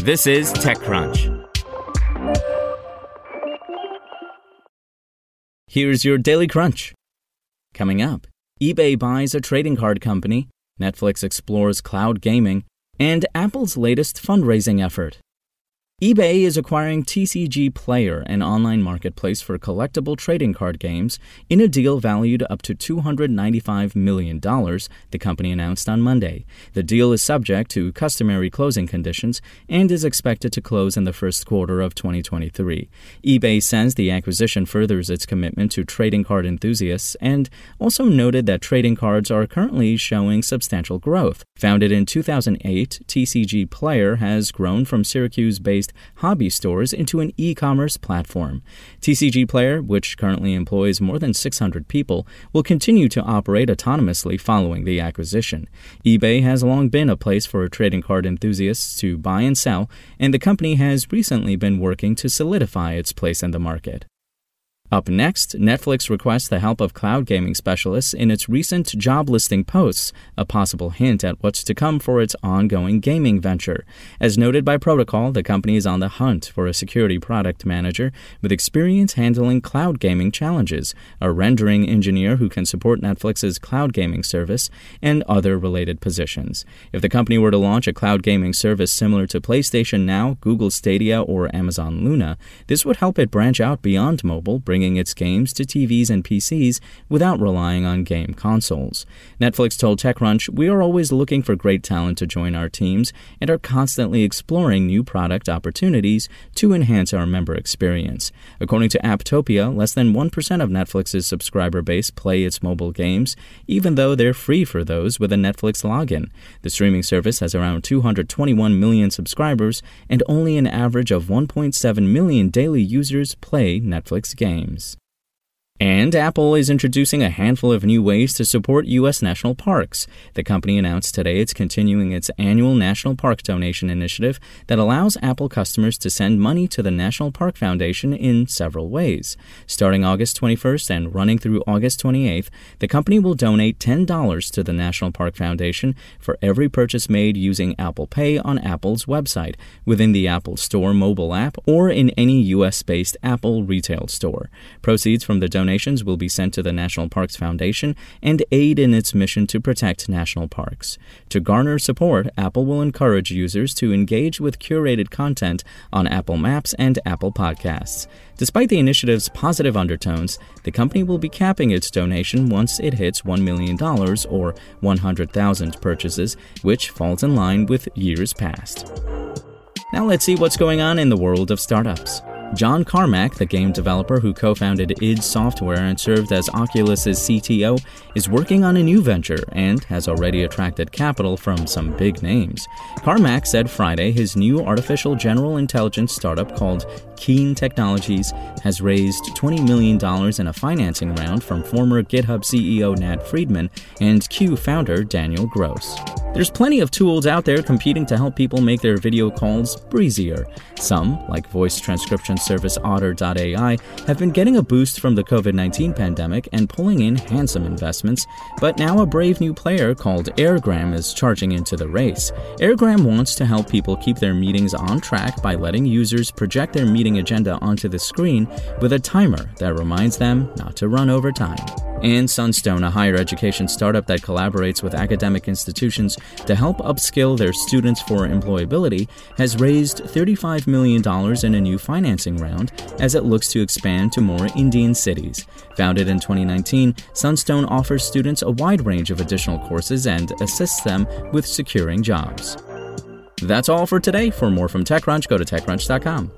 This is TechCrunch. Here's your Daily Crunch. Coming up, eBay buys a trading card company, Netflix explores cloud gaming, and Apple's latest fundraising effort. eBay is acquiring TCG Player, an online marketplace for collectible trading card games, in a deal valued up to $295 million, the company announced on Monday. The deal is subject to customary closing conditions and is expected to close in the first quarter of 2023. eBay says the acquisition furthers its commitment to trading card enthusiasts and also noted that trading cards are currently showing substantial growth. Founded in 2008, TCG Player has grown from Syracuse based hobby stores into an e commerce platform. TCG Player, which currently employs more than 600 people, will continue to operate autonomously following the acquisition. eBay has long been a place for trading card enthusiasts to buy and sell, and the company has recently been working to solidify its place in the market. Up next, Netflix requests the help of cloud gaming specialists in its recent job listing posts, a possible hint at what's to come for its ongoing gaming venture. As noted by Protocol, the company is on the hunt for a security product manager with experience handling cloud gaming challenges, a rendering engineer who can support Netflix's cloud gaming service, and other related positions. If the company were to launch a cloud gaming service similar to PlayStation Now, Google Stadia, or Amazon Luna, this would help it branch out beyond mobile, bringing its games to TVs and PCs without relying on game consoles. Netflix told TechCrunch, We are always looking for great talent to join our teams and are constantly exploring new product opportunities to enhance our member experience. According to Apptopia, less than 1% of Netflix's subscriber base play its mobile games, even though they're free for those with a Netflix login. The streaming service has around 221 million subscribers, and only an average of 1.7 million daily users play Netflix games names and Apple is introducing a handful of new ways to support U.S. national parks. The company announced today it's continuing its annual National Park Donation Initiative that allows Apple customers to send money to the National Park Foundation in several ways. Starting August 21st and running through August 28th, the company will donate $10 to the National Park Foundation for every purchase made using Apple Pay on Apple's website, within the Apple Store mobile app, or in any U.S. based Apple retail store. Proceeds from the donation donations will be sent to the National Parks Foundation and aid in its mission to protect national parks. To garner support, Apple will encourage users to engage with curated content on Apple Maps and Apple Podcasts. Despite the initiative's positive undertones, the company will be capping its donation once it hits $1 million or 100,000 purchases, which falls in line with years past. Now let's see what's going on in the world of startups. John Carmack, the game developer who co founded id Software and served as Oculus's CTO, is working on a new venture and has already attracted capital from some big names. Carmack said Friday his new artificial general intelligence startup called Keen Technologies has raised $20 million in a financing round from former GitHub CEO Nat Friedman and Cue founder Daniel Gross. There's plenty of tools out there competing to help people make their video calls breezier. Some, like voice transcription service Otter.ai have been getting a boost from the COVID 19 pandemic and pulling in handsome investments, but now a brave new player called Airgram is charging into the race. Airgram wants to help people keep their meetings on track by letting users project their meeting agenda onto the screen with a timer that reminds them not to run over time. And Sunstone, a higher education startup that collaborates with academic institutions to help upskill their students for employability, has raised $35 million in a new financing round as it looks to expand to more Indian cities. Founded in 2019, Sunstone offers students a wide range of additional courses and assists them with securing jobs. That's all for today. For more from TechCrunch, go to TechCrunch.com.